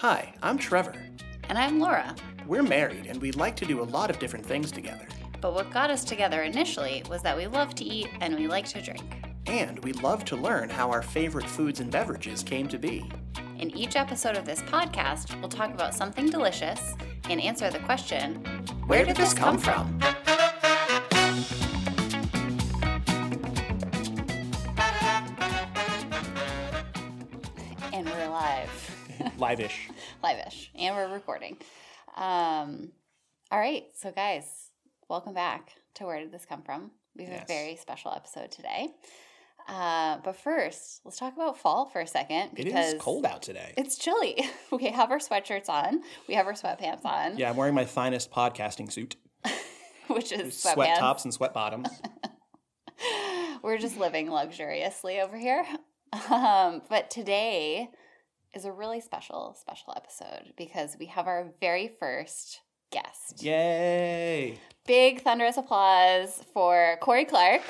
Hi, I'm Trevor. And I'm Laura. We're married and we like to do a lot of different things together. But what got us together initially was that we love to eat and we like to drink. And we love to learn how our favorite foods and beverages came to be. In each episode of this podcast, we'll talk about something delicious and answer the question Where, did, this come, from? And Live-ish. Live-ish. And we're recording. Um, all right, so guys, welcome back to Where Did This Come From? We have Yes. a very special episode today. Uh, but first, let's talk about fall for a second It because is cold out today. It's chilly. We have our sweatshirts on. We have our sweatpants on, Yeah, I'm wearing my finest podcasting suit. which is Sweat tops and sweat bottoms. We're just living luxuriously over here. Um, but today is a really special, special episode because we have our very first guest. Yay! Big thunderous applause for Corey Clark.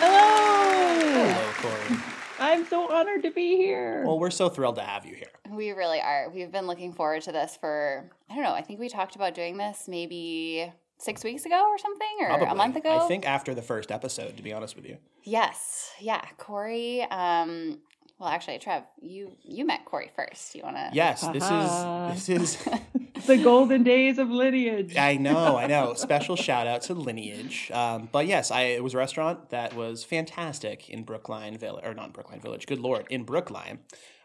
Hello! Hello, Corey. I'm so honored to be here. Well, we're so thrilled to have you here. We really are. We've been looking forward to this for, I don't know, I think we talked about doing this maybe six weeks ago or something, or Probably. a month ago. I think after the first episode, to be honest with you. Yes. Yeah. Corey. Um, well, actually, Trev, you you met Corey first. You want to? Yes, this Haha. is this is the golden days of lineage. I know, I know. Special shout out to Lineage. Um, but yes, I it was a restaurant that was fantastic in Brookline Village, or not Brookline Village. Good lord, in Brookline,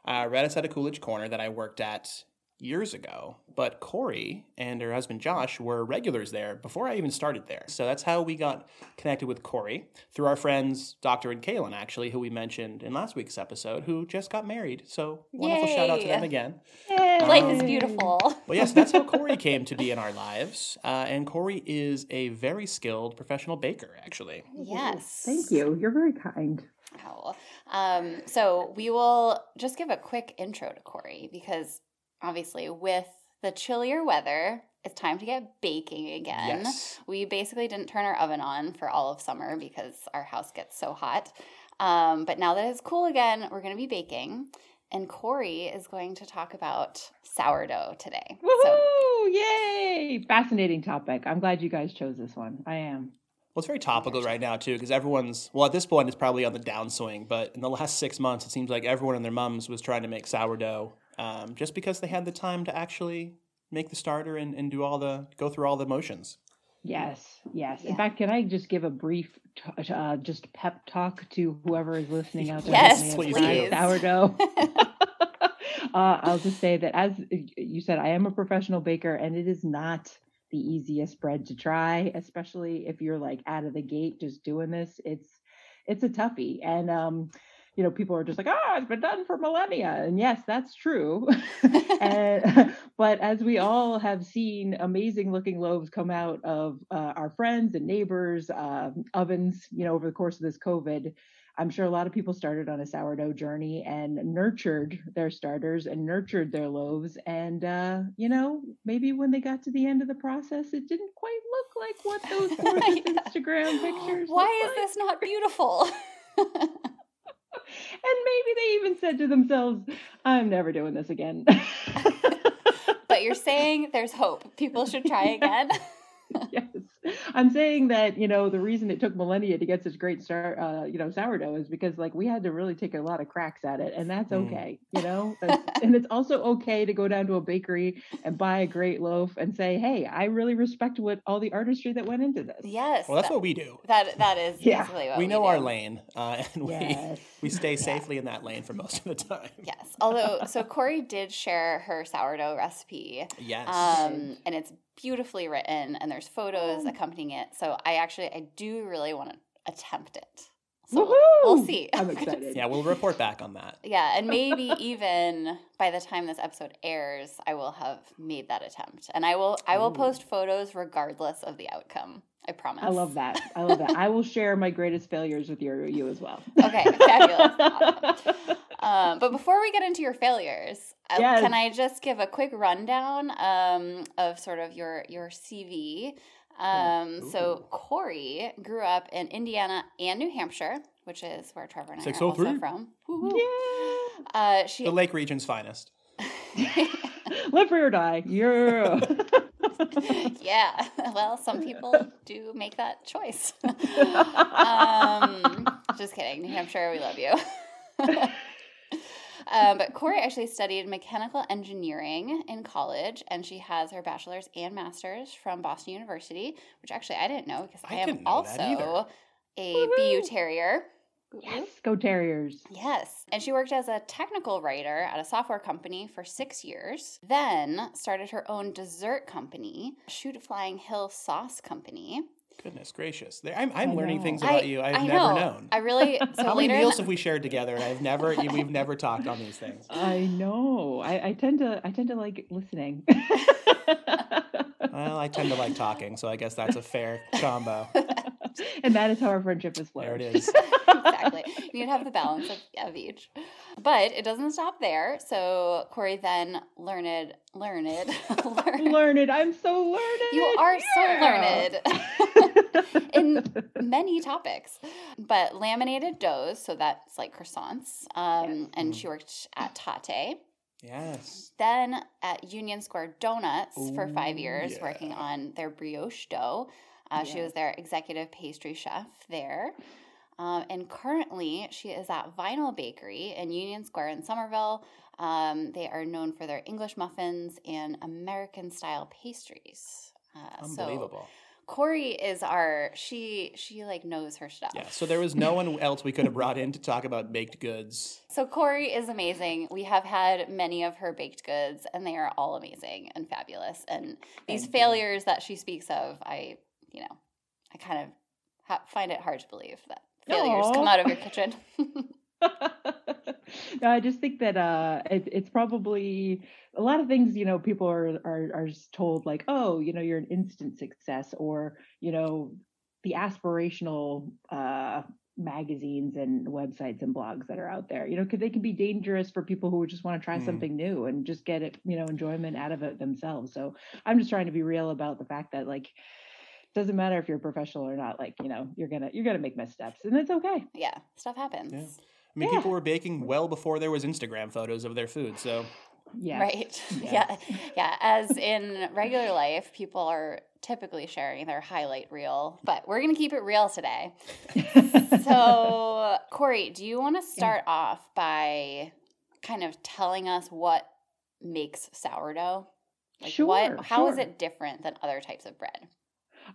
uh, right outside of Coolidge Corner that I worked at years ago. But Corey and her husband Josh were regulars there before I even started there. So that's how we got connected with Corey through our friends Doctor and Kaylin, actually, who we mentioned in last week's episode, who just got married. So wonderful shout out to them again. Life is beautiful. Well, yes, that's how Corey came to be in our lives. Uh, and Corey is a very skilled professional baker, actually. yes. Thank you. You're very kind. Wow. Um, so we will just give a quick intro to Corey because obviously, with the chillier weather, it's time to get baking again. Yes. We basically didn't turn our oven on for all of summer because our house gets so hot. Um, but now that it's cool again, we're going to be baking. And Corey is going to talk about sourdough today. So, Woohoo! Yay! Fascinating topic. I'm glad you guys chose this one. I am. Well, it's very topical right now, too, because everyone's, well, at this point, it's probably on the downswing. But in the last six months, it seems like everyone and their mums was trying to make sourdough um, just because they had the time to actually make the starter and, and do all the, go through all the motions. Yes, yes. Yeah. In fact, can I just give a brief, t- uh, just pep talk to whoever is listening out there? Yes, who please. Sourdough. uh, I'll just say that, as you said, I am a professional baker, and it is not the easiest bread to try, especially if you're like out of the gate just doing this. It's it's a toughie, and um, you know, people are just like, "Oh, it's been done for millennia," and yes, that's true. and, but as we all have seen, amazing looking loaves come out of uh, our friends and neighbors' um ovens, you know, over the course of this COVID. I'm sure a lot of people started on a sourdough journey and nurtured their starters and nurtured their loaves. And, uh, you know, maybe when they got to the end of the process, it didn't quite look like what those gorgeous Yeah. Instagram pictures. Why is like. this not beautiful? And maybe they even said to themselves, I'm never doing this again. but you're saying there's hope. People should try again. yes. I'm saying that, you know, the reason it took millennia to get such great start, uh, you know, sourdough is because like we had to really take a lot of cracks at it and that's Mm. okay, you know, That's- and it's also okay to go down to a bakery and buy a great loaf and say, Hey, I really respect what all the artistry that went into this. yes. Well, that's that, what we do. that that is Yeah. basically what We we, know do. our lane, uh, and Yes. we, we stay safely in that lane for most of the time. Yes. Although, so Corey did share her sourdough recipe, Yes. um, and it's beautifully written, and there's photos accompanying it. So I actually, I do really want to attempt it. So we'll, we'll see. I'm excited. yeah, we'll report back on that. Yeah, and maybe even by the time this episode airs, I will have made that attempt, and I will I will Ooh. post photos regardless of the outcome. I promise. I love that. I love that. I will share my greatest failures with you, you as well. Okay, fabulous. Awesome. Um, but before we get into your failures, uh, Yes. can I just give a quick rundown um, of sort of your your CV? Um, so Corey grew up in Indiana and New Hampshire, which is where Trevor and I are also from. Woo-hoo. Yeah. Uh, she The Lake region's finest. Live free or die. Yeah. yeah. Well, some people do make that choice. um, just kidding. New Hampshire, we love you. Um, but Corey actually studied mechanical engineering in college, and she has her bachelor's and master's from Boston University, which actually I didn't know because I, I am didn't know that either. also a BU Terrier. Yes, go Terriers. Yes. And she worked as a technical writer at a software company for six years, then started her own dessert company, Shoot Flying Hill Sauce Company. Goodness gracious. I'm, I'm learning know. things about you I've I never know. known. I really, so How many meals the- have we shared together? And I've never, we've never talked on these things. I know. I, I tend to I tend to like listening. Well, I tend to like talking, so I guess that's a fair combo. and that is how our friendship is There flourished. it is. exactly. You need to have the balance of, of each. But it doesn't stop there. So Corey then learned, learned, learned. learned. I'm so learned. You are Yeah. so learned in many topics. But laminated doughs, so that's like croissants. Um, Yes. And she worked at Tatte. Yes. Then at Union Square Donuts for five Ooh, years, working on their brioche dough. Uh, She was their executive pastry chef there. Um, and currently, she is at Vinal Bakery in Union Square in Somerville. Um, they are known for their English muffins and American style pastries. Uh, so Unbelievable. Corey is our she she like knows her stuff. Yeah. So there was no one else we could have brought in to talk about baked goods. So Corey is amazing. We have had many of her baked goods, and they are all amazing and fabulous. And these failures that she speaks of, I, you know, I kind of ha- find it hard to believe that failures come out of your kitchen. no, I just think that uh, it, it's probably a lot of things. You know, people are, are are just told like, oh, you know, you're an instant success, or you know, the aspirational uh, magazines and websites and blogs that are out there. You know, because they can be dangerous for people who just want to try Mm. something new and just get it, you know, enjoyment out of it themselves. So I'm just trying to be real about the fact that like. Doesn't matter if you're a professional or not. Like you know, you're gonna you're gonna make missteps, and it's okay. yeah, stuff happens. Yeah. I mean, Yeah. people were baking well before there was Instagram photos of their food. So Yeah. Right. Yes. Yeah. Yeah. As in regular life, people are typically sharing their highlight reel, but we're going to keep it real today. So, Corey, do you want to start off by kind of telling us what makes sourdough? Like Sure, what how is sure. it different than other types of bread?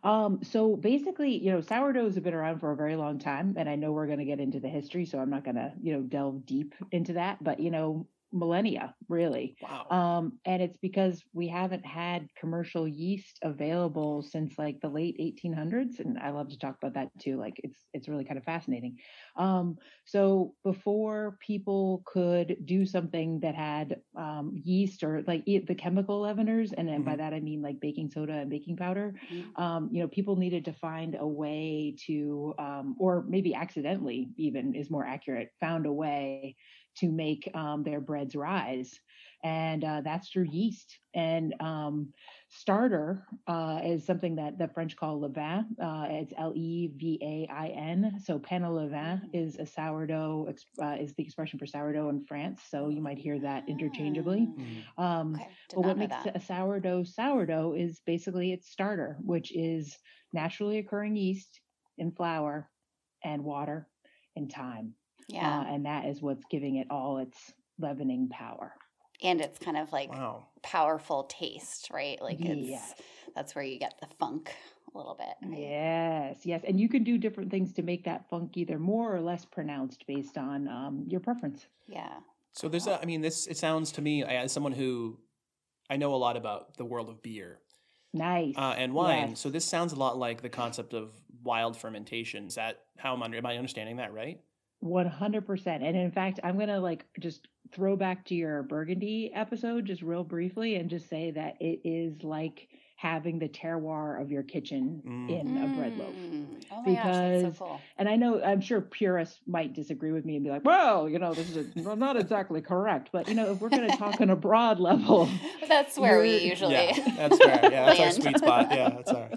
Um, so basically, you know, sourdoughs have been around for a very long time, and I know we're going to get into the history, so I'm not going to, you know, delve deep into that. But you know, millennia, really. wow. Um, and it's because we haven't had commercial yeast available since like the late 1800s, and I love to talk about that too. Like it's it's really kind of fascinating. Um, so before people could do something that had um, yeast or like the chemical leaveners, and then by that I mean like baking soda and baking powder, Mhm. um, you know, people needed to find a way to, um, or maybe accidentally even is more accurate, found a way to make um, their breads rise. And uh, that's through yeast. And um, starter uh, is something that the French call levain. Uh, it's L E V A I N. So pain au levain is a sourdough, uh, is the expression for sourdough in France. So you might hear that interchangeably. Mm. Um, but what makes that. a sourdough sourdough is basically its starter, which is naturally occurring yeast in flour and water and time. Yeah. Uh, and that is what's giving it all its leavening power. and it's kind of like Wow. powerful taste, right? Like it's Yes. that's where you get the funk a little bit. Right? Yes, yes. And you can do different things to make that funk either more or less pronounced based on um, your preference. Yeah. So there's a, I mean, this, it sounds to me as someone who I know a lot about the world of beer Nice. uh, and wine. Yes. So this sounds a lot like the concept of wild fermentation. Is that how I'm under, am I understanding that right? 100% and in fact i'm going to like just throw back to your burgundy episode just real briefly and just say that it is like having the terroir of your kitchen Mm. in a bread loaf Mm. Oh my gosh, that's Because- so cool. and i know i'm sure purists might disagree with me and be like well you know this is a, not exactly correct but you know if we're going to talk on a broad level that's where we usually Yeah, that's fair. Yeah, that's our sweet spot. Yeah, that's our.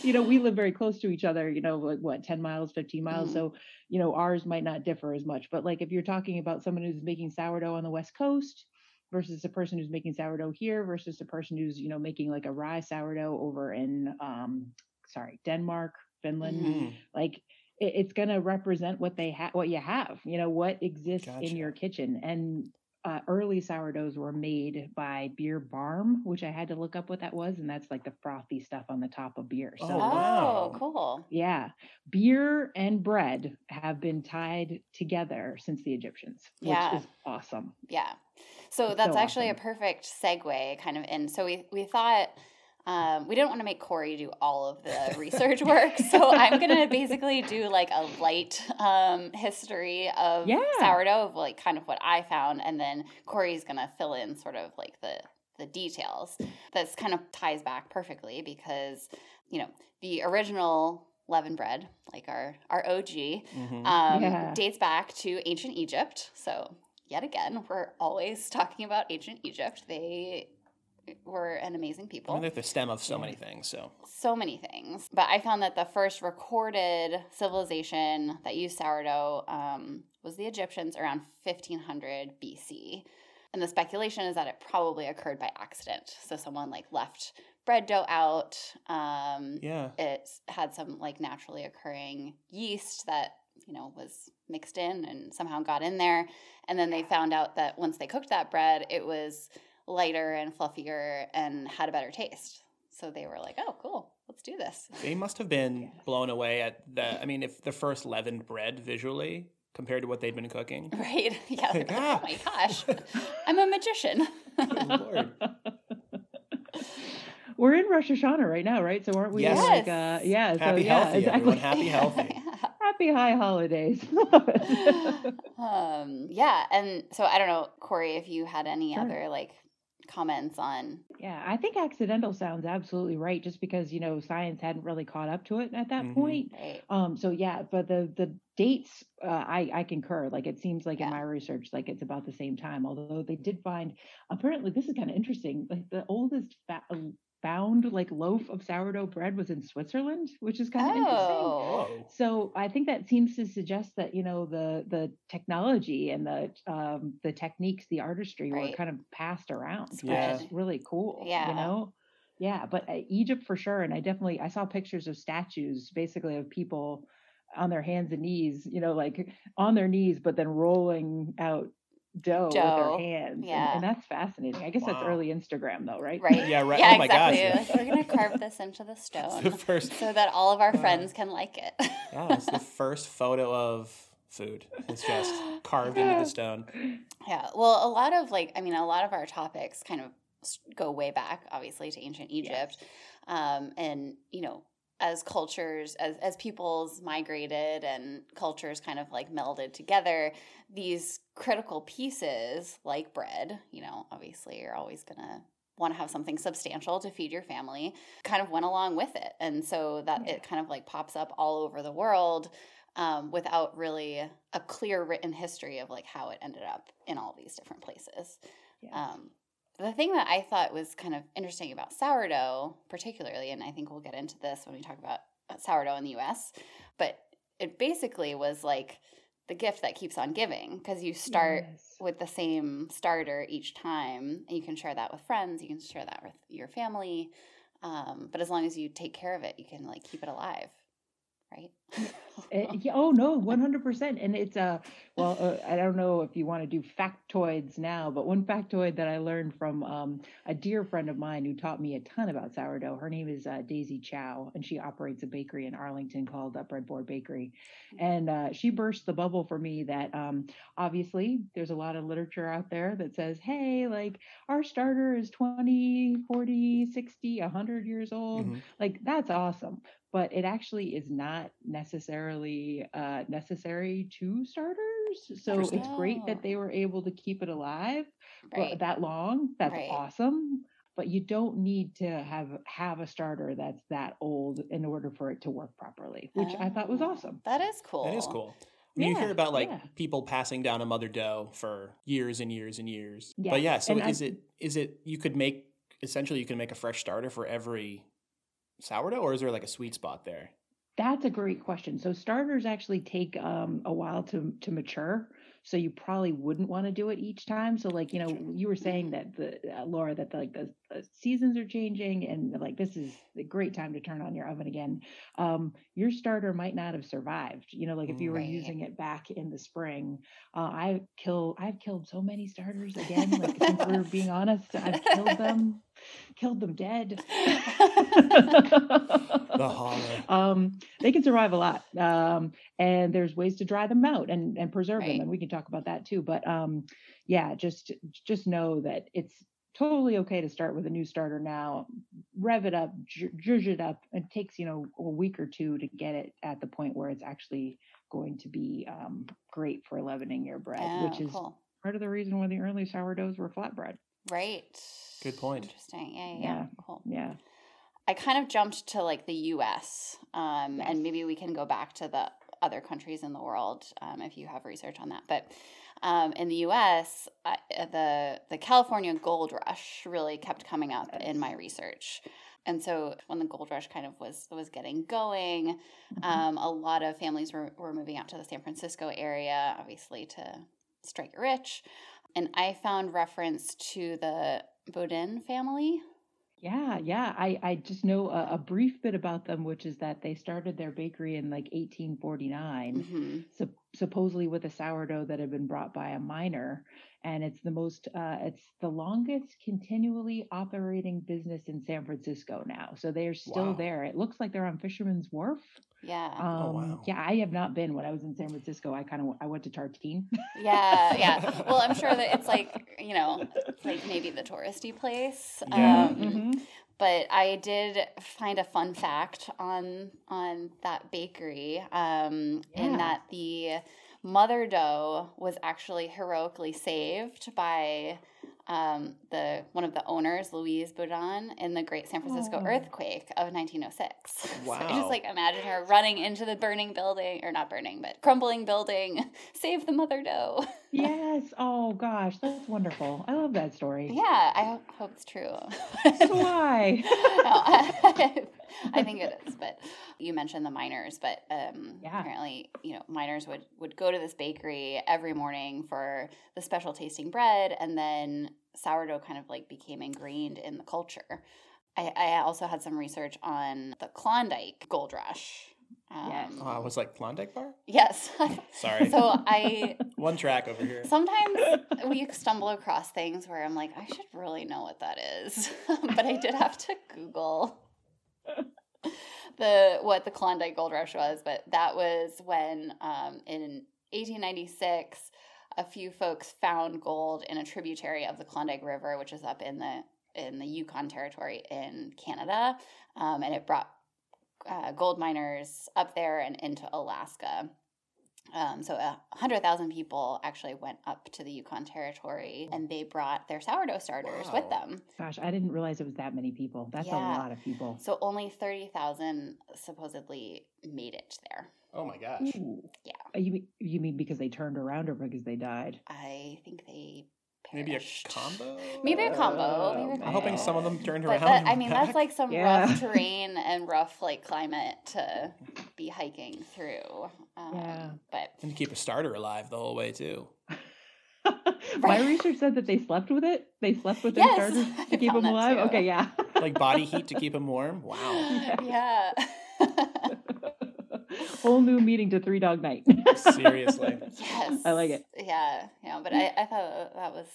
you know we live very close to each other you know like what 10 miles 15 miles Mhm. so you know ours might not differ as much but like if you're talking about someone who's making sourdough on the west coast versus a person who's making sourdough here versus a person who's you know making like a rye sourdough over in um sorry denmark finland Mhm. like it's going to represent what they have what you have you know what exists Gotcha. in your kitchen and uh, early sourdoughs were made by beer barm which i had to look up what that was and that's like the frothy stuff on the top of beer Oh, so Oh, wow. cool. yeah beer and bread have been tied together since the egyptians which Yeah. is awesome Yeah. So that's so actually awesome. a perfect segue kind of in. So we we thought um, we didn't want to make Corey do all of the research work. So I'm gonna basically do like a light um, history of Yeah. sourdough of like kind of what I found, and then Corey's gonna fill in sort of like the the details. That's kind of ties back perfectly because you know the original leavened bread, like our our OG, Mhm. um, Yeah. dates back to ancient Egypt. So, yet again, we're always talking about ancient Egypt. They were an amazing I people. mean, they're the stem of so Yeah. many things. So so many things. But I found that the first recorded civilization that used sourdough um, was the Egyptians around 1500 BC. And the speculation is that it probably occurred by accident. So, someone like left bread dough out. Um, yeah, it had some like naturally occurring yeast that you know was mixed in and somehow got in there and then they found out that once they cooked that bread it was lighter and fluffier and had a better taste so they were like oh cool let's do this they must have been blown away at the. I mean, if the first leavened bread visually compared to what they'd been cooking. right yeah like, Ah. oh my gosh i'm a magician Good lord. We're in Rosh Hashanah right now, right? So aren't we Yes. like uh yeah, so Happy, yeah, healthy, exactly. everyone. Happy, healthy. Happy high holidays. um yeah and so i don't know corey if you had any Sure. other like comments on yeah, I think accidental sounds absolutely right just because, you know, science hadn't really caught up to it at that Mhm. point. right Um so yeah, but the the dates uh, I I concur. Like it seems like Yeah. in my research like it's about the same time, although they did find apparently this is kind of interesting. Like the oldest fa- found like loaf of sourdough bread was in Switzerland, which is kind of interesting. oh Whoa. So I think that seems to suggest that you know the the technology and the um, the techniques, the artistry Right. were kind of passed around, Yeah. which is really cool. Yeah. you know, yeah. But uh, Egypt for sure, and I definitely I saw pictures of statues, basically of people on their hands and knees, you know, like on their knees, but then rolling out dough, with Dough. their hands. Yeah. and, that's fascinating. I guess that's early Instagram though, right? Right. Yeah, right. Yeah, Oh my gosh, exactly. yeah. We're gonna carve this into the stone the first. so that all of our Wow. friends can like it. Yeah, it's the first photo of food. It's just carved into the stone. yeah. Well, a lot of like, I mean, a lot of our topics kind of go way back, obviously, to ancient Egypt, um, and you know. As cultures, as as peoples migrated and cultures kind of like melded together, these critical pieces like bread, you know, obviously you're always gonna want to have something substantial to feed your family kind of went along with it and so that Yeah. it kind of like pops up all over the world um, without really a clear written history of like how it ended up in all these different places Yes. um, the thing that i thought was kind of interesting about sourdough particularly and i think we'll get into this when we talk about uh, sourdough in the us but it basically was like the gift that keeps on giving because you start Yes. with the same starter each time and you can share that with friends you can share that with your family um, but as long as you take care of it you can like keep it alive right Uh, yeah, oh no, one hundred percent. And it's uh well, uh, I don't know if you want to do factoids now, but one factoid that I learned from um, a dear friend of mine who taught me a ton about sourdough. Her name is uh, Daisy Chow, and she operates a bakery in Arlington called uh, Breadboard Bakery. And uh, she burst the bubble for me that um, obviously there's a lot of literature out there that says, hey, like our starter is 20, 40, 60, 100 years old Mhm. like that's awesome but it actually is not necessarily uh, necessary to starters so it's great Oh. that they were able to keep it alive for right that long that's Right. awesome but you don't need to have have a starter that's that old in order for it to work properly which i thought was Oh, awesome that is cool That is cool. I mean, you hear about like yeah. people passing down a mother dough for years and years and years. Yes, But yeah, so and I- is it is it you could make essentially you can make a fresh starter for every sourdough, or is there like a sweet spot there? That's a great question. So starters actually take um, a while to to mature. so you probably wouldn't want to do it each time. So like you know you were saying that the uh, Laura that the, like the, the, seasons are changing and like this is a great time to turn on your oven again. Um, your starter might not have survived. You know, like if you were right. using it back in the spring, uh, I kill I've killed so many starters again. Like since we're being honest, I've killed them, killed them dead. the horror. Um, they can survive a lot, um, and there's ways to dry them out and and preserve Right. them, and we can talk about that too. But um, yeah, just just know that it's totally okay to start with a new starter now. Rev it up, ju- it up. It takes you know a week or two to get it at the point where it's actually going to be um, great for leavening your bread, Oh, which is cool. part of the reason why the early sourdoughs were flatbread. Right. Good point. Interesting. Yeah, yeah, yeah. Yeah. Cool. Yeah. I kind of jumped to like the U.S. Um, Yes. and maybe we can go back to the other countries in the world um, if you have research on that. But um, in the U.S., I, uh, the the California Gold Rush really kept coming up in my research. And so when the gold rush kind of was was getting going, Mhm. um, a lot of families were, were moving out to the San Francisco area, obviously to strike it rich. And I found reference to the Boudin family. Yeah, yeah. I, I just know a, a brief bit about them, which is that they started their bakery in like 1849, hmm sup- supposedly with a sourdough that had been brought by a miner. And it's the most, uh, it's the longest continually operating business in San Francisco now. So they're still Wow. there. It looks like they're on Fisherman's Wharf. Yeah. Um, Oh, wow. Yeah, I have not been. When I was in San Francisco, I kind of I went to Tartine. Yeah, yeah. Well, I'm sure that it's like, you know, it's like maybe the touristy place. Yeah. Um, Mhm. But I did find a fun fact on on that bakery, um, in that the mother dough was actually heroically saved by um, the one of the owners, Louise Boudin, in the Great San Francisco Oh. earthquake of 1906. so I Wow. just like imagine her running into the burning building, or not burning, but crumbling building, save the mother dough. yes. Oh gosh, that's wonderful. I love that story. yeah, I hope, hope it's true. So do I. no, I, I think it is. But you mentioned the miners, but um, Yeah. apparently, you know, miners would would go to this bakery every morning for the special tasting bread, and then sourdough kind of like became ingrained in the culture. I, I also had some research on the Klondike Gold Rush. Um, Yes. Oh, I was like Klondike bar. Yes. Sorry. so I One track over here. sometimes we stumble across things where I'm like, I should really know what that is, but I did have to Google the what the Klondike Gold Rush was. But that was when um, in 1896, a few folks found gold in a tributary of the Klondike River, which is up in the in the Yukon Territory in Canada, um, and it brought uh, gold miners up there and into Alaska. Um, so a hundred thousand people actually went up to the Yukon Territory, and they brought their sourdough starters with them. Gosh, I didn't realize it was that many people. That's Yeah. a lot of people. So only thirty thousand supposedly made it there. Oh my gosh. Ooh. Yeah. Uh, You mean, you mean because they turned around or because they died? I think they Maybe a perished. combo. Maybe a combo. Oh, Maybe a man. I'm hoping some of them turned But around. that, I went mean, that's like some Yeah. rough terrain and rough like climate to be hiking through. Um, Yeah. But and to keep a starter alive the whole way too. My research said that they slept with it. They slept with their Yes, starters I to keep them alive. too. Okay, yeah. Like body heat to keep them warm. Wow. yeah. Whole new meeting to three dog night. Seriously. Yes. I like it. Yeah, yeah, but I, I thought that was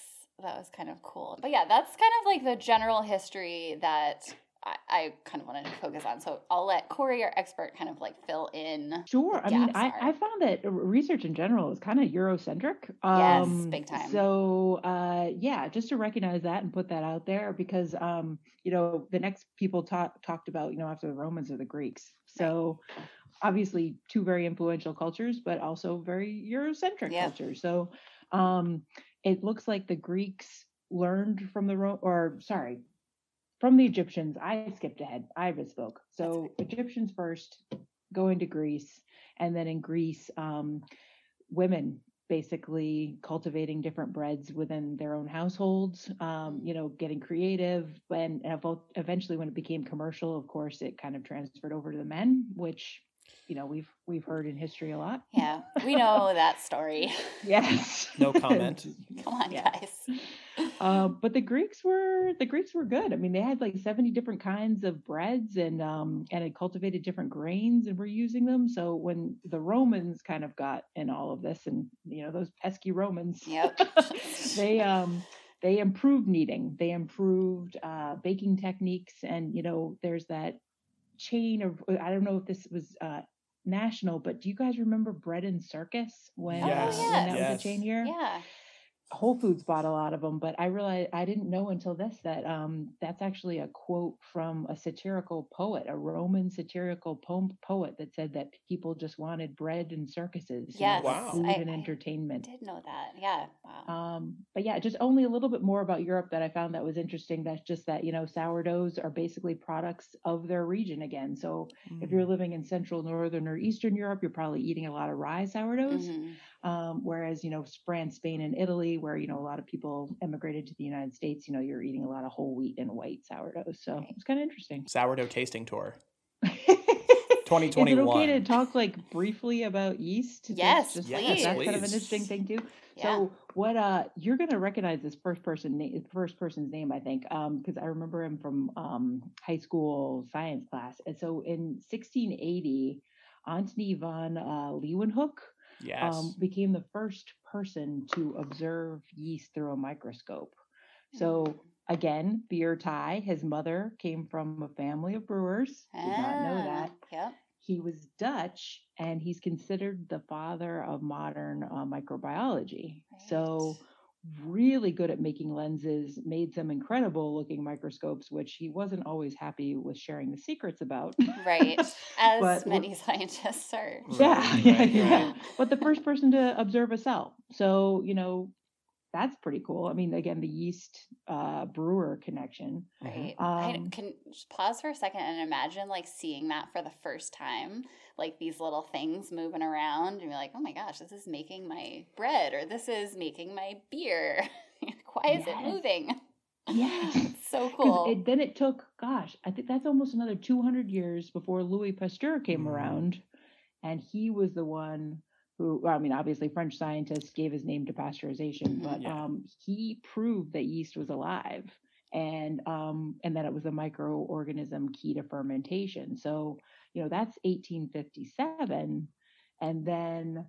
that was kind of cool. But yeah, that's kind of like the general history that I, I kind of wanted to focus on. So I'll let Corey, our expert, kind of like fill in. Sure. I mean, I. I found that research in general is kind of Eurocentric. Yes, Um, big time. So, uh, yeah, just to recognize that and put that out there because, um, you know, the next people talk, talked about, you know, after the Romans are the Greeks. So, obviously, two very influential cultures, but also very Eurocentric Yeah. cultures. So, um, it looks like the Greeks learned from the Ro- or sorry, from the Egyptians. I skipped ahead. I misspoke. So Egyptians first, going to Greece, and then in Greece, um, women basically cultivating different breads within their own households. Um, you know, getting creative, and, and eventually, when it became commercial, of course, it kind of transferred over to the men, which you know we've we've heard in history a lot. Yeah, we know that story. Yes. No comment. Come on, Yeah. guys. uh, but the Greeks were the Greeks were good. I mean, they had like seventy different kinds of breads and um and had cultivated different grains and were using them. So when the Romans kind of got in all of this, and you know those pesky Romans, Yep. they um they improved kneading they improved uh baking techniques and you know there's that chain of i don't know if this was uh national but do you guys remember bread and circus when, uh, Yes, when that was a chain here Yeah. Whole Foods bought a lot of them, but I realized I didn't know until this that um, that's actually a quote from a satirical poet, a Roman satirical poem poet that said that people just wanted bread and circuses, Yes. Wow. food I- and I entertainment. did know that. Yeah. Wow. Um, but yeah, just only a little bit more about Europe that I found that was interesting. That's just that, you know, sourdoughs are basically products of their region again. So if Mm. you're living in Central, Northern, or Eastern Europe, you're probably eating a lot of rye sourdoughs. Mhm. Um, whereas, you know, France, Spain, and Italy, where, you know, a lot of people emigrated to the United States, you know, you're eating a lot of whole wheat and white sourdough. So it's kind of interesting. Sourdough tasting tour. 2021. Is it 2021. okay to talk like briefly about yeast? Yes, just, Yes, That's kind of an interesting thing too. Yeah. So what uh you're gonna recognize this first person name first person's name, I think, um, because I remember him from um high school science class. And so in 1680, Antony von uh, Leeuwenhoek yes. um, became the first person to observe yeast through a microscope. So again, beer tie, his mother came from a family of brewers. Did not know Ah, that. Yep. He was Dutch, and he's considered the father of modern uh, microbiology. So, really good at making lenses, made some incredible looking microscopes, which he wasn't always happy with sharing the secrets about. Right. As But- many scientists are. yeah, Right, yeah, right, yeah. right. But the first person to observe a cell. So, you know, that's pretty cool. I mean, again, the yeast uh, brewer connection. Right. I Um, can just pause for a second and imagine like seeing that for the first time, like these little things moving around, and you're like, oh my gosh, this is making my bread, or this is making my beer. Why is it moving? Yes. so cool. It, then it took, gosh, I think that's almost another 200 years before Louis Pasteur came Mhm. around. And he was the one who, I mean, obviously, French scientists gave his name to pasteurization, but Yeah. um, he proved that yeast was alive and um, and that it was a microorganism key to fermentation. So, you know, that's 1857. And then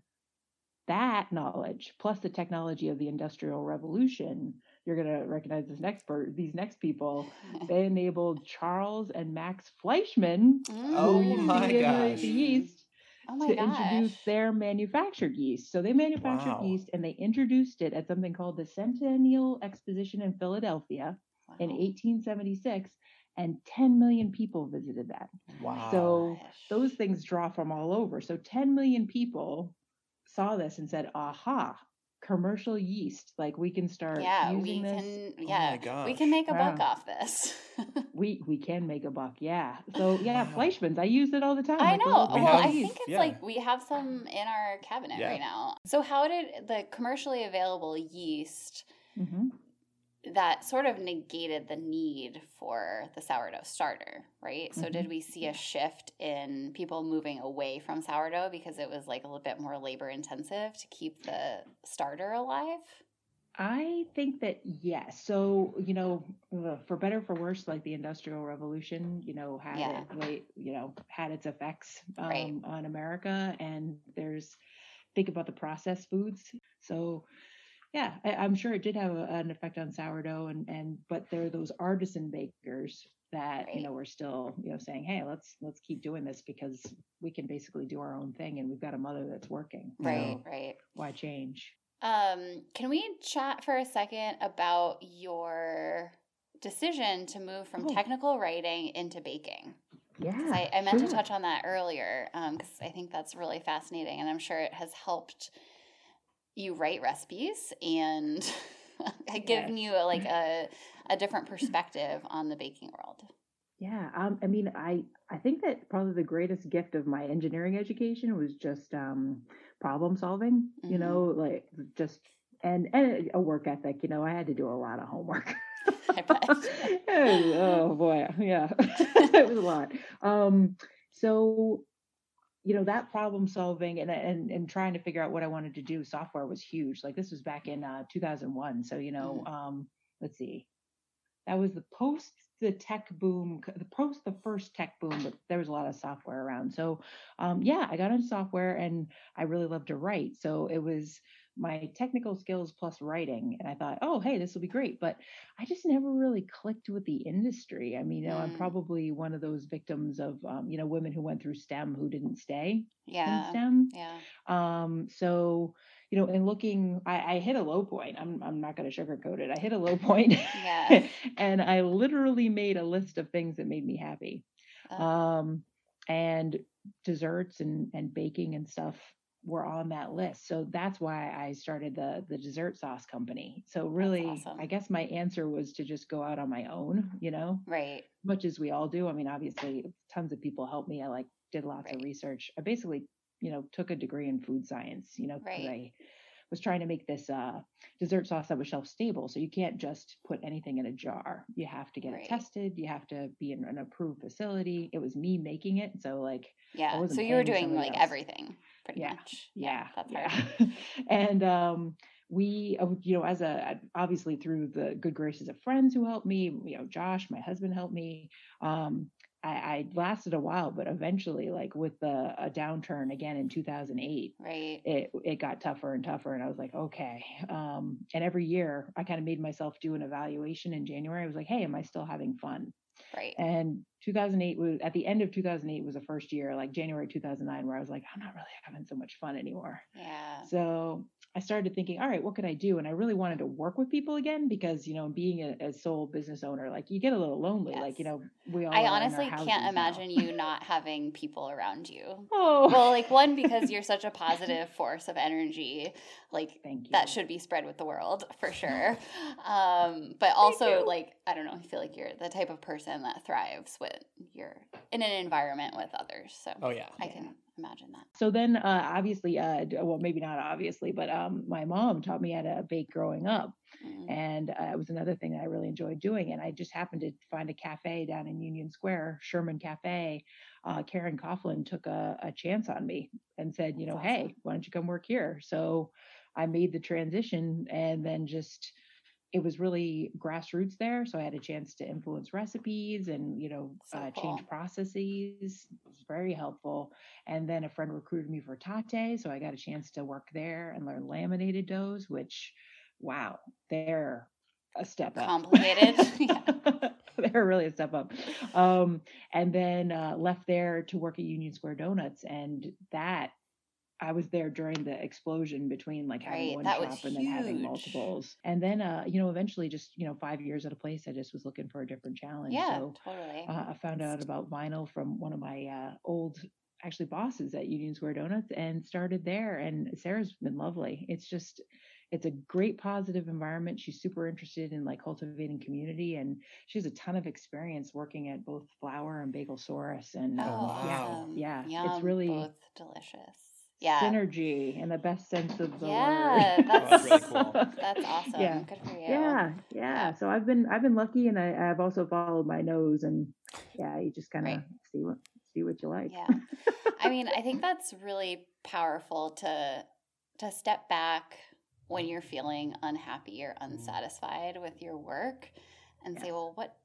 that knowledge plus the technology of the industrial revolution you're going to recognize this next per- these next people they enabled charles and max fleischmann Oh my gosh. the yeast oh my to gosh. introduce their manufactured yeast so they manufactured Wow. yeast and they introduced it at something called the centennial exposition in philadelphia in 1876 and 10 million people visited that Wow. So those things draw from all over. So 10 million people saw this and said, aha, commercial yeast. Like we can start yeah, using we this. can. Oh Yeah, my we can make a buck off this. We we can make a buck. Yeah. So yeah, Wow. Fleischmann's. I use it all the time. I like know. Well, green I think it's yeah. like we have some in our cabinet Yeah. right now. So, how did the commercially available yeast Mhm. That sort of negated the need for the sourdough starter, right? So, Mm-hmm. did we see a shift in people moving away from sourdough because it was like a little bit more labor intensive to keep the starter alive? I think that yes. So you know, for better for worse, like the Industrial Revolution, you know, had Yeah. it, you know, had its effects um, Right. on America, and there's think about the processed foods. So yeah, I, I'm sure it did have a, an effect on sourdough, and and but there are those artisan bakers that you Right. know are still you know saying, hey, let's let's keep doing this because we can basically do our own thing, and we've got a mother that's working. you Right, know, right. Why change? Um, can we chat for a second about your decision to move from Oh. technical writing into baking? Yeah, I, I meant to touch on that earlier because I think that's really fascinating, and I'm sure it has helped you write recipes and given you a, like a a different perspective on the baking world. Yeah, um, I mean, I I think that probably the greatest gift of my engineering education was just um, problem solving. You Mhm. know, like just and and a work ethic. You know, I had to do a lot of homework. I bet. oh boy, yeah, it was a lot. Um, so you know that problem solving and, and and trying to figure out what i wanted to do software was huge. Like this was back in uh, 2001 so you know Mhm. um let's see. That was the post the tech boom the post the first tech boom but there was a lot of software around. So um yeah i got into software and i really loved to write. So it was my technical skills plus writing and i thought oh hey this will be great but i just never really clicked with the industry i mean you know i'm Mm. probably one of those victims of um, you know women who went through stem who didn't stay in Yeah. stem Yeah. um so you know in looking i, I hit a low point i'm, I'm not going to sugarcoat it i hit a low point Yeah. and i literally made a list of things that made me happy Uh, um, and desserts and and baking and stuff were on that list. So that's why I started the the dessert sauce company. So really, awesome. I guess my answer was to just go out on my own, you know, right. much as we all do. I mean, obviously, tons of people helped me. I like did lots of research. I basically, you know, took a degree in food science, you know, Right. I was trying to make this uh, dessert sauce that was shelf stable. So you can't just put anything in a jar. You have to get Right. it tested. You have to be in an approved facility. It was me making it, so like Yeah. So you were doing like else. everything pretty Yeah, much. yeah, That's yeah. hard. and um, we, you know, as a obviously through the good graces of friends who helped me, you know, Josh, my husband helped me. Um, I, I lasted a while, but eventually, like with the a downturn again in 2008, Right. it it got tougher and tougher and i was like okay um and every year i kind of made myself do an evaluation in january i was like hey am i still having fun Right. and 2008 was at the end of 2008 was the first year like january 2009 where i was like i'm not really having so much fun anymore Yeah. so I started thinking, all right, what could I do? And I really wanted to work with people again because, you know, being a, a sole business owner, like you get a little lonely. Like, you know, we all I are in our honestly can't now. imagine you not having people around you. Oh, Well, like one because you're such a positive force of energy, like thank you. that should be spread with the world for sure. Um, but also like I don't know, I feel like you're the type of person that thrives when you're in an environment with others. So Oh yeah. I Yeah. can imagine that. So then, uh, obviously, uh, well, maybe not obviously, but um, my mom taught me how to bake growing up, Mm. and uh, it was another thing that I really enjoyed doing. And I just happened to find a cafe down in Union Square, Sherman Cafe. Uh, Karen Coughlin took a, a chance on me and said, you know, That's hey, why don't you come work here? So I made the transition, and then just it was really grassroots there. So I had a chance to influence recipes and you know So uh, cool. change processes. It was very helpful. And then a friend recruited me for Tatte, so I got a chance to work there and learn laminated doughs, which, wow, they're a step up. Complicated. Yeah. they're really a step up. Um, and then uh, left there to work at Union Square Donuts, and that. I was there during the explosion between like having Right, one that was shop and then having multiples. And then, uh, you know, eventually just, you know, five years at a place, I just was looking for a different challenge. yeah, So totally. uh, I found out about Vinal from one of my uh, old actually bosses at Union Square Donuts and started there. And Sarah's been lovely. It's just it's a great positive environment. She's super interested in like cultivating community and she has a ton of experience working at both Flour and Bagelsaurus. And oh, wow. awesome. Yeah, it's really both delicious. Yeah. synergy in the best sense of the Yeah, word. that's- that's really cool. That's awesome. Yeah. Good for you. Yeah, yeah. So I've been I've been lucky, and I, I've also followed my nose, and yeah, you just kind of Right. see what see what you like. Yeah. I mean, I think that's really powerful to to step back when you're feeling unhappy or unsatisfied with your work and say, "Well, what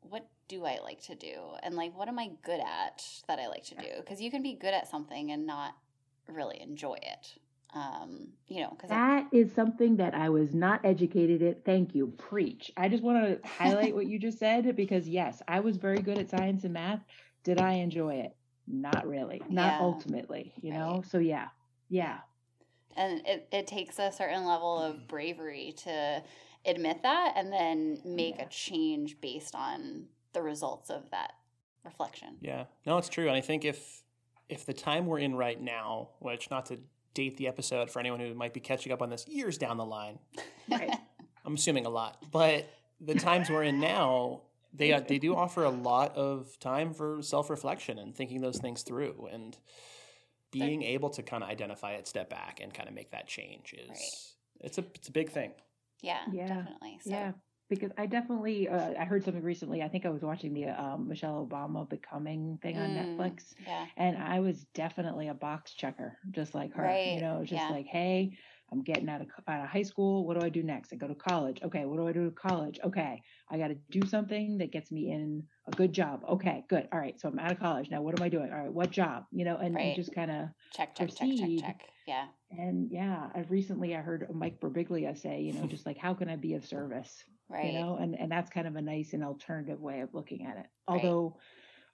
what do I like to do? And like what am I good at that I like to do?" Cuz you can be good at something and not really enjoy it. Um, you know, cuz That is something that I was not educated at. Thank you. Preach. I just want to highlight what you just said because yes, I was very good at science and math. Did I enjoy it? Not really. Not Yeah. ultimately, you know? Right. So yeah. Yeah. and it, it takes a certain level of bravery to admit that and then make Yeah. a change based on the results of that reflection. Yeah, no, it's true, and I think if if the time we're in right now, which not to date the episode for anyone who might be catching up on this years down the line, Right. I'm assuming a lot, but the times we're in now, they uh, they do offer a lot of time for self reflection and thinking those things through, and being able to kind of identify it, step back, and kind of make that change is Right. it's a it's a big thing. yeah, Yeah. definitely. So Yeah. Because I definitely uh, I heard something recently. I think I was watching the um, Michelle Obama Becoming thing on Mm, Netflix, Yeah. and I was definitely a box checker, just like her. Right, You know, just yeah. like, hey, I'm getting out of out of high school. What do I do next? I go to college. Okay, what do I do to college? Okay, I got to do something that gets me in a good job. Okay, good. All right, so I'm out of college now. What am I doing? All right, what job? You know, and, and Right. just kind of Check, check, check, check, check. Yeah. and yeah. I recently I heard Mike Birbiglia say, you know, just like how can I be of service? Right. you know and and that's kind of a nice and alternative way of looking at it Right. although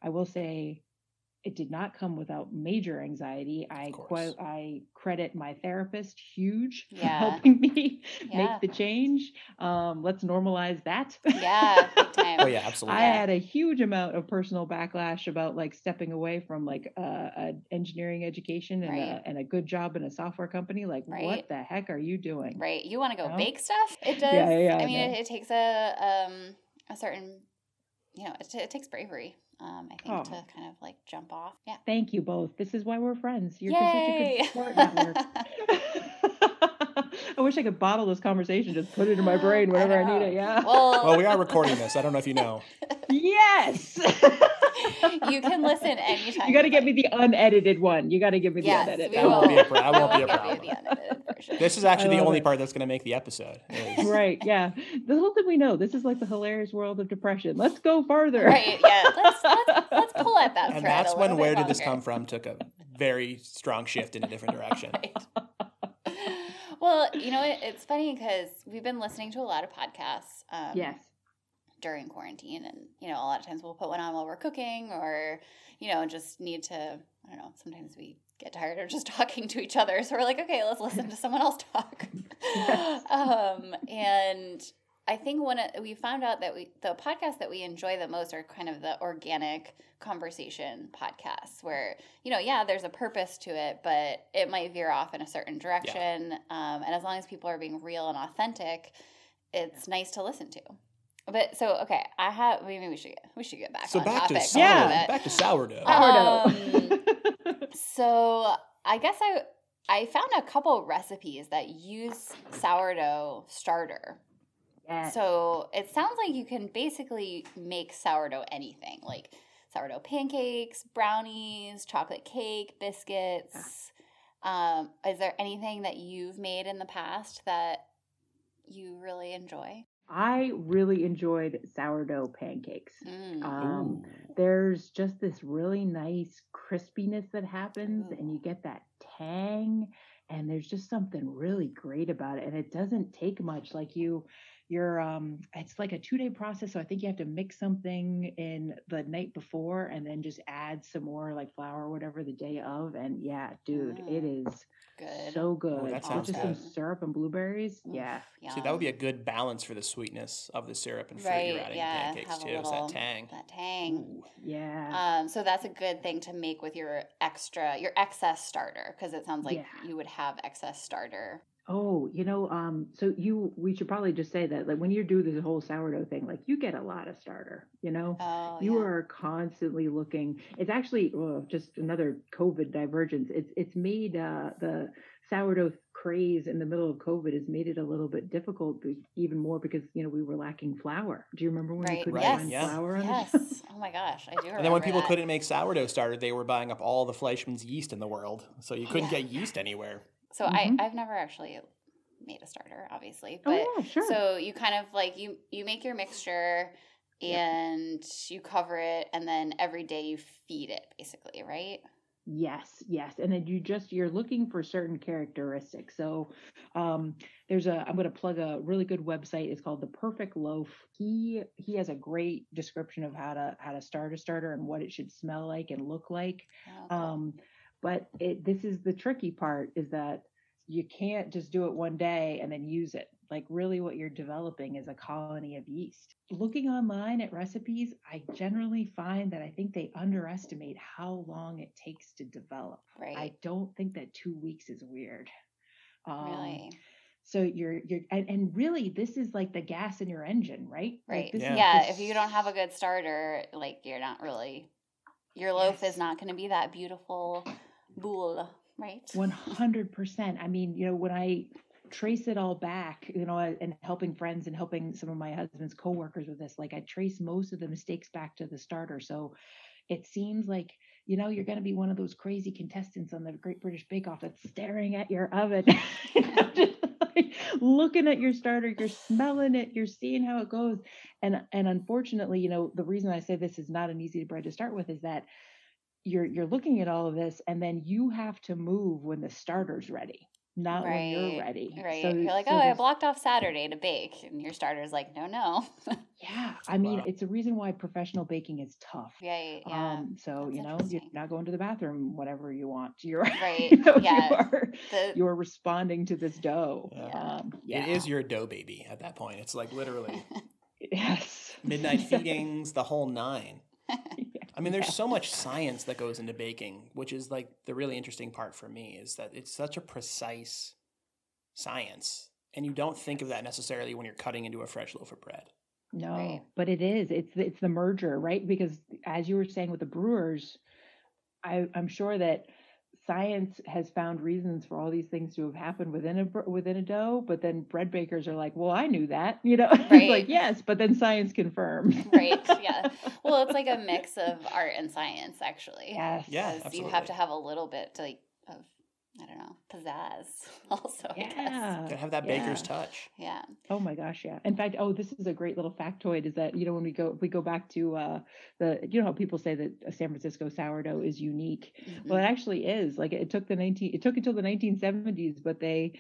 i will say it did not come without major anxiety i course. quite i credit my therapist huge for helping me Yeah. make the change um let's normalize that Yeah, time. Oh yeah, absolutely. I had a huge amount of personal backlash about like stepping away from like uh, a engineering education and, Right. a, and a good job in a software company. Like, Right. what the heck are you doing? Right. You want to go know? bake stuff? It does. Yeah, yeah, I mean, no. it, it takes a um a certain, you know, it, t- it takes bravery. Um, I think Oh. to kind of like jump off. Yeah. Thank you both. This is why we're friends. You're Yay! such a good support network. I wish I could bottle this conversation, just put it in my brain whenever I, know. need it. Yeah. Well, well, we are recording this. I don't know if you know. yes. you can listen anytime. You got to you'd get me the unedited one. You got to give me the Yes, unedited. we That will. won't be a pro- that won't be a problem. give you the. This is actually the only it. part that's going to make the episode. is- Right. Yeah. The whole thing we know. This is like the hilarious world of depression. Let's go farther. Right. Yeah. Let's let's, let's pull at that And that's when Where bit Did This. Come From took a very strong shift in a different direction. Right. Well, you know, it, it's funny because we've been listening to a lot of podcasts. Um, Yes. during quarantine and you know a lot of times we'll put one on while we're cooking or you know just need to i don't know sometimes we get tired of just talking to each other so we're like okay let's listen to someone else talk Yes. um, and i think one of, we found out that we the podcasts that we enjoy the most are kind of the organic conversation podcasts where you know yeah there's a purpose to it but it might veer off in a certain direction um, and as long as people are being real and authentic it's nice to listen to but so okay, I have maybe we should get we should get back So on back to topic. sourdough. Yeah. Back to sourdough. Uh, So I guess I I found a couple recipes that use sourdough starter. Yes. So it sounds like you can basically make sourdough anything, like sourdough pancakes, brownies, chocolate cake, biscuits. Um, is there anything that you've made in the past that you really enjoy? I really enjoyed sourdough pancakes. Mm. Um, there's just this really nice crispiness that happens and you get that tang and there's just something really great about it and it doesn't take much like you you're um it's like a two day process so i think you have to mix something in the night before and then just add some more like flour or whatever the day of and yeah dude it Mm. is Good. so good that With sounds just some syrup and blueberries Oof, yeah See, that would be a good balance for the sweetness of the syrup and fruit Right, you're adding yeah, to pancakes too. Little- that tang? that tang. Ooh. yeah Um, so that's a good thing to make with your extra, your excess starter, because it sounds like Yeah. you would have excess starter. Oh, you know, um, so you we should probably just say that like when you do this whole sourdough thing, like you get a lot of starter, you know? Oh, you yeah. are constantly looking. It's actually well, just another COVID divergence. It's it's made uh, the sourdough craze in the middle of COVID has made it a little bit difficult, be- even more because you know we were lacking flour. Do you remember when we couldn't Right, find yeah. flour? on Yes. oh my gosh, I do. And then when people that. couldn't make sourdough starter, they were buying up all the Fleischmann's yeast in the world, so you couldn't Yeah. get yeast anywhere. So Mhm. I I've never actually made a starter, obviously, but oh yeah, sure. so you kind of like you you make your mixture and you cover it, and then every day you feed it, basically, right? Yes, yes. And then you just you're looking for certain characteristics. So um there's a I'm going to plug a really good website. It's called The Perfect Loaf. He he has a great description of how to how to start a starter and what it should smell like and look like. Oh. Um but it this is the tricky part is that you can't just do it one day and then use it. Like really what you're developing is a colony of yeast. Looking online at recipes, I generally find that I think they underestimate how long it takes to develop. right. I don't think that 2 weeks is weird. Um, really. So you're you're and, and really this is like the gas in your engine, right? Like, Right. this Yeah. yeah. the If you don't have a good starter, like you're not really, your loaf Yes. is not going to be that beautiful boule, right? One hundred percent. I mean, you know, when I trace it all back, you know, and helping friends and helping some of my husband's coworkers with this, like I trace most of the mistakes back to the starter. So it seems like you know you're going to be one of those crazy contestants on the Great British Bake Off that's staring at your oven, looking at your starter, you're smelling it, you're seeing how it goes, and and unfortunately, you know, the reason I say this is not an easy bread to start with is that you're you're looking at all of this and then you have to move when the starter's ready not right. when you're ready. Right. So, you're like so oh i blocked off saturday to bake and your starter's like no no. Yeah i mean wow. it's a reason why professional baking is tough. Yeah yeah. Um so That's you know you're not going to the bathroom whatever you want. You're right you know, yeah. you are, the, you're responding to this dough. Yeah. Um, yeah. it is your dough baby at that point. It's like literally yes. midnight feedings the whole nine. I mean, there's yeah. so much science that goes into baking, which is like the really interesting part for me is that it's such a precise science. And you don't think of that necessarily when you're cutting into a fresh loaf of bread. No, right. but it is. It's it's the merger, right? Because as you were saying with the brewers, I, I'm sure that science has found reasons for all these things to have happened within a within a dough but then bread bakers are like well i knew that you know? Right. like yes but then science confirms right yeah. Well it's like a mix of art and science actually. Yes. Yeah you have to have a little bit to like of I don't know, pizzazz also. Yeah. Gotta have that yeah. baker's touch. Yeah. Oh my gosh, yeah. In fact, oh, this is a great little factoid is that, you know, when we go we go back to uh the you know how people say that a San Francisco sourdough is unique. Mm-hmm. Well, it actually is. Like it took the 19 it took until the 1970s, but they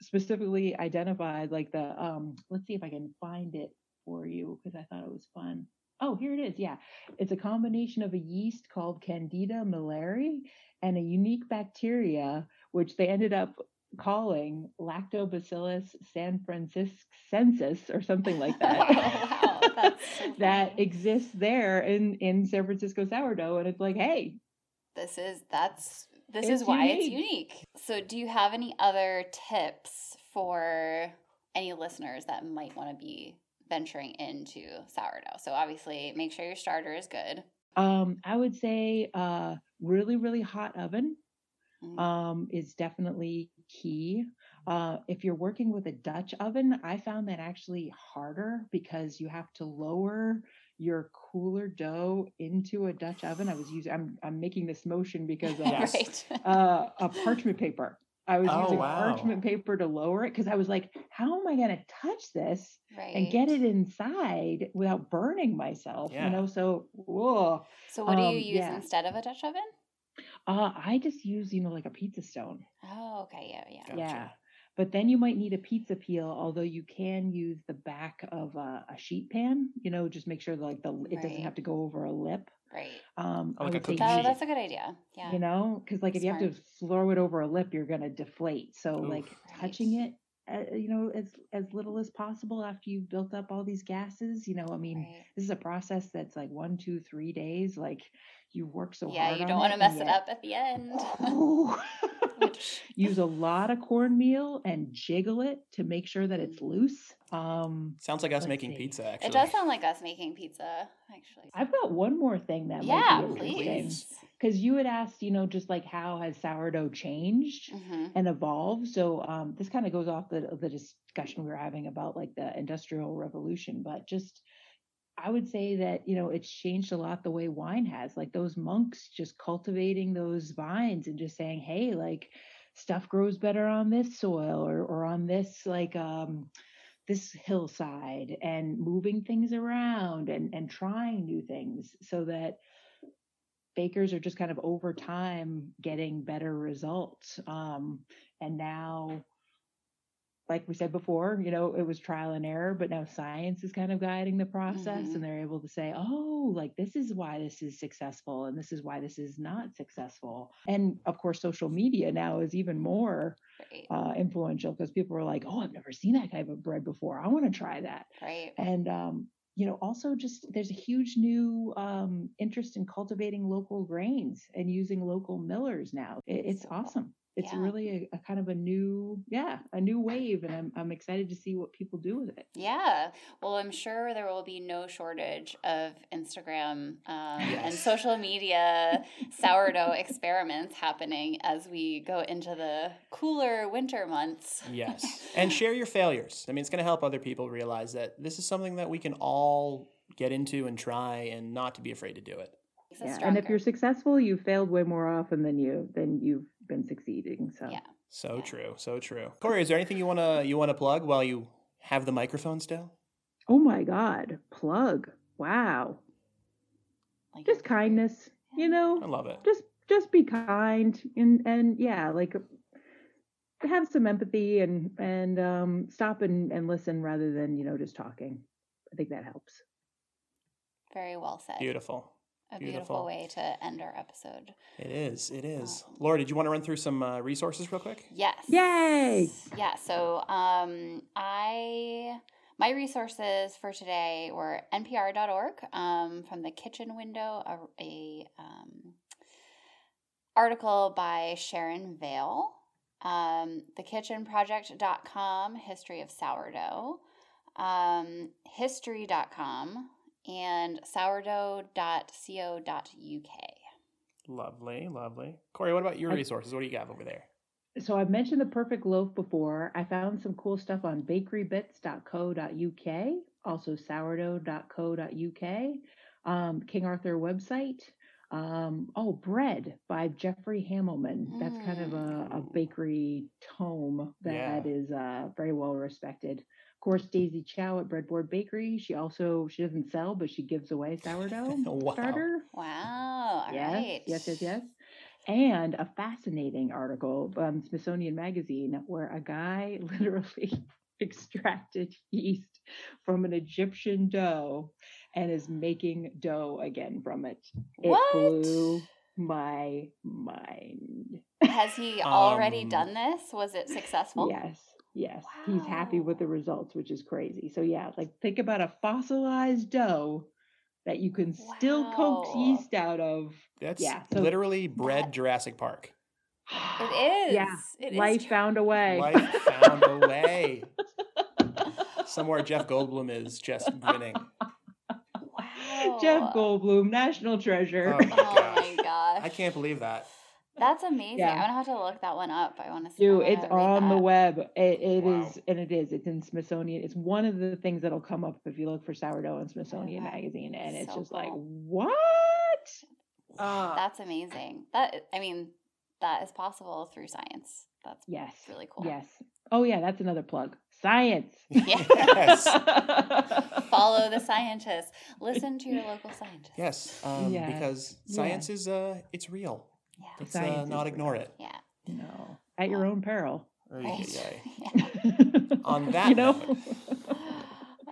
specifically identified like the um let's see if I can find it for you because I thought it was fun. Oh, here it is. Yeah. It's a combination of a yeast called Candida milleri and a unique bacteria which they ended up calling Lactobacillus sanfranciscensis or something like that. wow, wow. So that exists there in in San Francisco sourdough, and it's like, hey, this is that's this is why unique. it's unique. So, do you have any other tips for any listeners that might want to be venturing into sourdough? So, obviously, make sure your starter is good. Um, I would say uh, really, really hot oven mm. um, is definitely key. Uh, if you're working with a Dutch oven, I found that actually harder because you have to lower your cooler dough into a Dutch oven. I was using I'm I'm making this motion because of right. uh, a parchment paper. I was oh, using wow. parchment paper to lower it because I was like, how am I going to touch this right. and get it inside without burning myself? Yeah. You know, so whoa. So what do you um, use yeah. instead of a Dutch oven? Uh, I just use, you know, like a pizza stone. Oh, okay. Yeah, yeah. Gotcha. Yeah. But then you might need a pizza peel, although you can use the back of a, a sheet pan. You know, just make sure like the it right. doesn't have to go over a lip. Right. Um, oh, like a cookie oh, that's a good idea. Yeah. You know, because like if Smart. you have to throw it over a lip, you're gonna deflate. So Oof, like touching right. it, uh, you know, as as little as possible after you've built up all these gases. You know, I mean, right. this is a process that's like one, two, three days. Like you work so yeah, hard. Yeah, you don't want to mess it up at the end. Oh. Use a lot of cornmeal and jiggle it to make sure that it's mm. loose. Um, Sounds like us making see. pizza. Actually, it does sound like us making pizza. Actually, I've got one more thing that yeah, might be please. Because you had asked, you know, just like how has sourdough changed mm-hmm. and evolved. So um, this kind of goes off the the discussion we were having about like the industrial revolution, but just I would say that, you know, it's changed a lot the way wine has. Like those monks just cultivating those vines and just saying, hey, like stuff grows better on this soil or, or on this, like, um, this hillside and moving things around and, and trying new things so that bakers are just kind of over time getting better results. Um, and now like we said before, you know, it was trial and error, but now science is kind of guiding the process mm-hmm. and they're able to say, oh, like this is why this is successful and this is why this is not successful. And of course, social media now is even more right. uh, influential because people are like, oh, I've never seen that type of bread before. I want to try that. Right. And, um, you know, also just there's a huge new um, interest in cultivating local grains and using local millers now. It, it's awesome. It's Yeah. really a, a kind of a new, yeah, a new wave, and I'm I'm excited to see what people do with it. Yeah. Well, I'm sure there will be no shortage of Instagram um, and social media sourdough experiments happening as we go into the cooler winter months. Yes. And share your failures. I mean, it's going to help other people realize that this is something that we can all get into and try and not to be afraid to do it. Yeah, and if you're successful, you failed way more often than you than you've been succeeding. So Yeah. So Yeah. true. So true. Corey, is there anything you want to you want to plug while you have the microphone still? Oh my God, plug! Wow, Like just you're- kindness. You know? I love it. just just be kind and and yeah, like have some empathy and and um, stop and and listen rather than you know just talking. I think that helps. Very well said. Beautiful. A Beautiful. beautiful way to end our episode. It is. It is. Awesome. Laura, did you want to run through some uh, resources real quick? Yes. Yay! Yeah. So um, I my resources for today were npr.org um, from the kitchen window, a, a um, article by Sharon Vale, um, thekitchenproject.com, history of sourdough, um, history.com, and sourdough.co.uk. Lovely, lovely. Corey, what about your resources? What do you got over there? So I've mentioned the perfect loaf before. I found some cool stuff on bakerybits.co.uk, also sourdough.co.uk, um, King Arthur website. Um, oh, bread by Jeffrey Hamelman. That's kind of a, a Mm. bakery tome that Yeah. is uh, very well respected. Of course, Daisy Chow at Breadboard Bakery. She also she doesn't sell, but she gives away sourdough Wow. starter. Wow. All yes, right. yes, yes, yes. And a fascinating article from Smithsonian Magazine where a guy literally extracted yeast from an Egyptian dough and is making dough again from it. It What? blew my mind. Has he already Um, done this? Was it successful? Yes, yes. He's happy with the results, which is crazy. So, yeah, like think about a fossilized dough that you can still coax yeast out of. That's Yeah, so- literally bred That- Jurassic Park. It is. Yeah, It is Life true. found a way. Life found a way. Somewhere Jeff Goldblum is just grinning. Wow. Jeff Goldblum, national treasure. Oh my Oh my gosh. I can't believe that. That's amazing. Yeah. I'm gonna have to look that one up. I want to see. Dude, it's wanna read on the web. It, it Wow. is, and it is. It's in Smithsonian. It's one of the things that'll come up if you look for sourdough in Smithsonian Okay. magazine, and it's So just like, what? Ah, That's amazing. That I mean, that is possible through science. That's yes, really cool. yes. Oh yeah, that's another plug. Science. Yes. Follow the scientists. Listen to your local scientists. Yes, um, Yes. because Yeah. science is uh, it's real. Yeah. Let's uh, Science is not real. ignore it. Yeah. no, at your own peril. Right. ay, ay. Yeah. On that you know. note.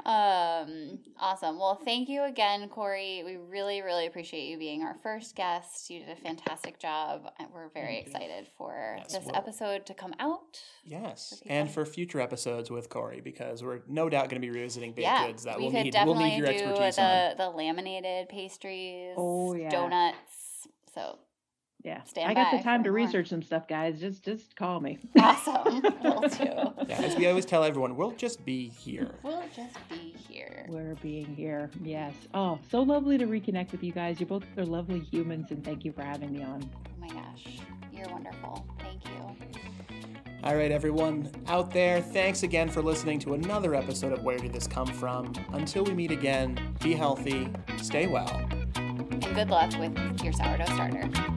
Um, awesome. Well, thank you again, Corey. We really, really appreciate you being our first guest. You did a fantastic job. We're very Thank you. excited for Yes, this well- episode to come out. Yes, Would and for future episodes with Corey, because we're no doubt going to be revisiting baked yeah, goods that we we'll could need. We'll definitely need your do expertise on. the the laminated pastries, Oh, yeah. donuts. So Yeah, Stand I got the time to more. research some stuff, guys. Just, just call me. awesome. we'll do. Yeah, as we always tell everyone, we'll just be here. We'll just be here. We're being here. Yes. Oh, so lovely to reconnect with you guys. You both are lovely humans, and thank you for having me on. Oh my gosh, you're wonderful. Thank you. All right, everyone out there, thanks again for listening to another episode of Where Did This Come From? Until we meet again, be healthy, stay well. And good luck with your sourdough starter.